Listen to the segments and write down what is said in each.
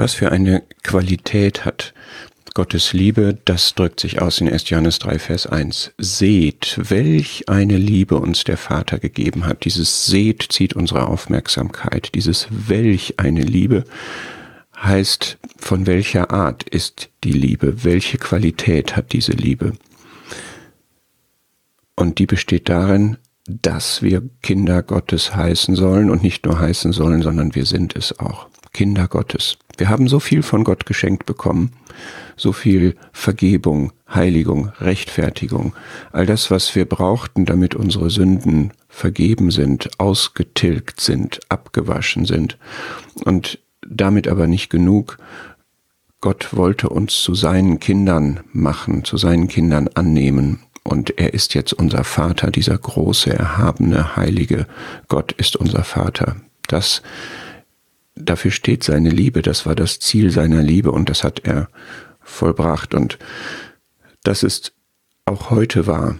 Was für eine Qualität hat Gottes Liebe, das drückt sich aus in 1. Johannes 3, Vers 1. Seht, welch eine Liebe uns der Vater gegeben hat. Dieses Seht zieht unsere Aufmerksamkeit. Dieses welch eine Liebe heißt, von welcher Art ist die Liebe? Welche Qualität hat diese Liebe? Und die besteht darin, dass wir Kinder Gottes heißen sollen und nicht nur heißen sollen, sondern wir sind es auch. Kinder Gottes. Wir haben so viel von Gott geschenkt bekommen, so viel Vergebung, Heiligung, Rechtfertigung, all das, was wir brauchten, damit unsere Sünden vergeben sind, ausgetilgt sind, abgewaschen sind. Und damit aber nicht genug. Gott wollte uns zu seinen Kindern machen, zu seinen Kindern annehmen. Und er ist jetzt unser Vater, dieser große, erhabene, heilige Gott ist unser Vater. Das dafür steht seine Liebe, das war das Ziel seiner Liebe und das hat er vollbracht. Und das ist auch heute wahr.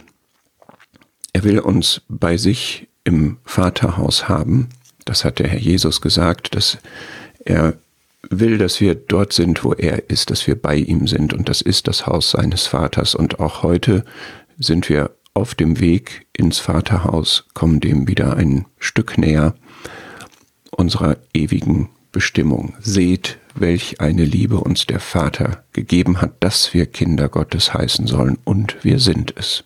Er will uns bei sich im Vaterhaus haben, das hat der Herr Jesus gesagt, dass er will, dass wir dort sind, wo er ist, dass wir bei ihm sind. Und das ist das Haus seines Vaters. Und auch heute sind wir auf dem Weg ins Vaterhaus, kommen dem wieder ein Stück näher unserer ewigen Bestimmung. Seht, welch eine Liebe uns der Vater gegeben hat, dass wir Kinder Gottes heißen sollen, und wir sind es.